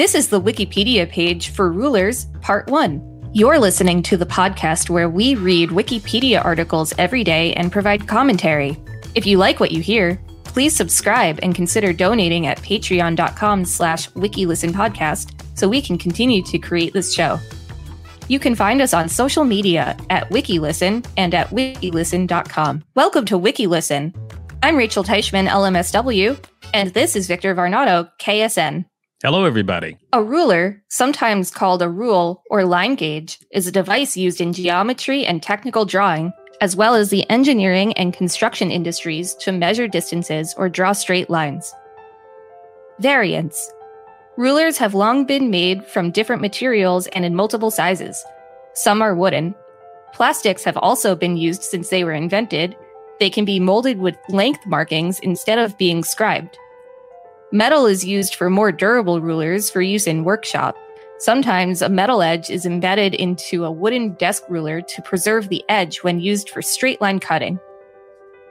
This is the Wikipedia page for Rulers, Part 1. You're listening to the podcast where we read Wikipedia articles every day and provide commentary. If you like what you hear, please subscribe and consider donating at patreon.com slash wikilistenpodcast so we can continue to create this show. You can find us on social media at WikiListen and at wikilisten.com. Welcome to WikiListen. I'm Rachel Teichman, LMSW, and this is Victor Varnado, KSN. Hello, everybody. A ruler, sometimes called a rule or line gauge, is a device used in geometry and technical drawing, as well as the engineering and construction industries to measure distances or draw straight lines. Variants Rulers have long been made from different materials and in multiple sizes. Some are wooden. Plastics have also been used since they were invented. They can be molded with length markings instead of being scribed. Metal is used for more durable rulers for use in workshop. Sometimes a metal edge is embedded into a wooden desk ruler to preserve the edge when used for straight line cutting.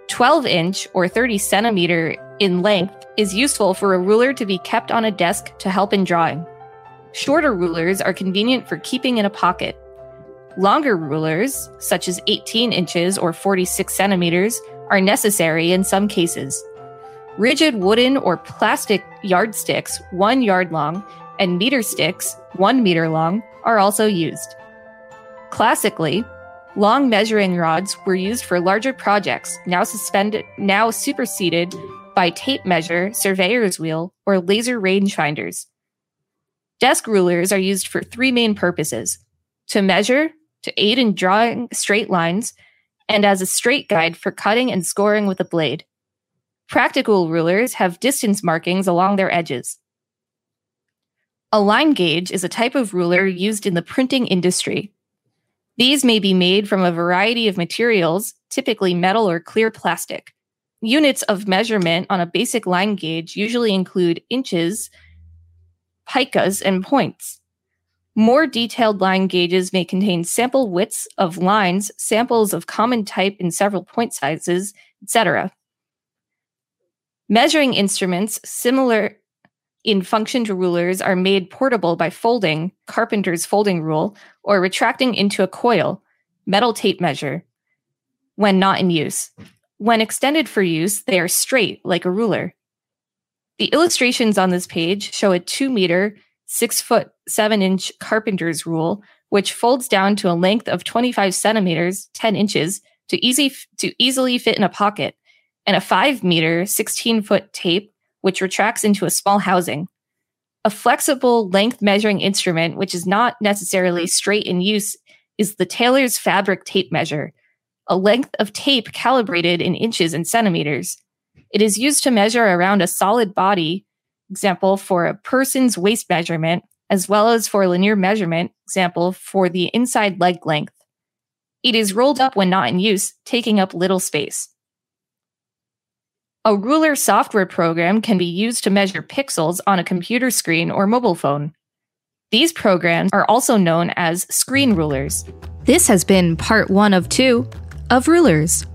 12 inch or 30 centimeter in length is useful for a ruler to be kept on a desk to help in drawing. Shorter rulers are convenient for keeping in a pocket. Longer rulers, such as 18 inches or 46 centimeters, are necessary in some cases. Rigid wooden or plastic yardsticks, one yard long, and meter sticks, one meter long, are also used. Classically, long measuring rods were used for larger projects, now suspended, now superseded by tape measure, surveyor's wheel, or laser rangefinders. Desk rulers are used for three main purposes to measure, to aid in drawing straight lines, and as a straight guide for cutting and scoring with a blade. Practical rulers have distance markings along their edges. A line gauge is a type of ruler used in the printing industry. These may be made from a variety of materials, typically metal or clear plastic. Units of measurement on a basic line gauge usually include inches, picas, and points. More detailed line gauges may contain sample widths of lines, samples of common type in several point sizes, etc. Measuring instruments similar in function to rulers are made portable by folding, Carpenter's folding rule, or retracting into a coil, metal tape measure, when not in use. When extended for use, they are straight like a ruler. The illustrations on this page show a 2 meter, 6 foot, 7 inch Carpenter's rule, which folds down to a length of 25 centimeters, 10 inches, to, easy, to easily fit in a pocket and a 5 meter, 16 foot tape, which retracts into a small housing. A flexible length measuring instrument, which is not necessarily straight in use, is the tailor's fabric tape measure, a length of tape calibrated in inches and centimeters. It is used to measure around a solid body, example for a person's waist measurement, as well as for linear measurement, example for the inside leg length. It is rolled up when not in use, taking up little space. A ruler software program can be used to measure pixels on a computer screen or mobile phone. These programs are also known as screen rulers. This has been part one of two of Rulers.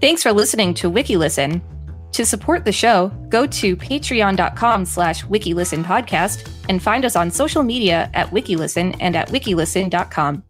Thanks for listening to WikiListen. To support the show, go to patreon.com slash wikilistenpodcast and find us on social media at wikilisten and at wikilisten.com.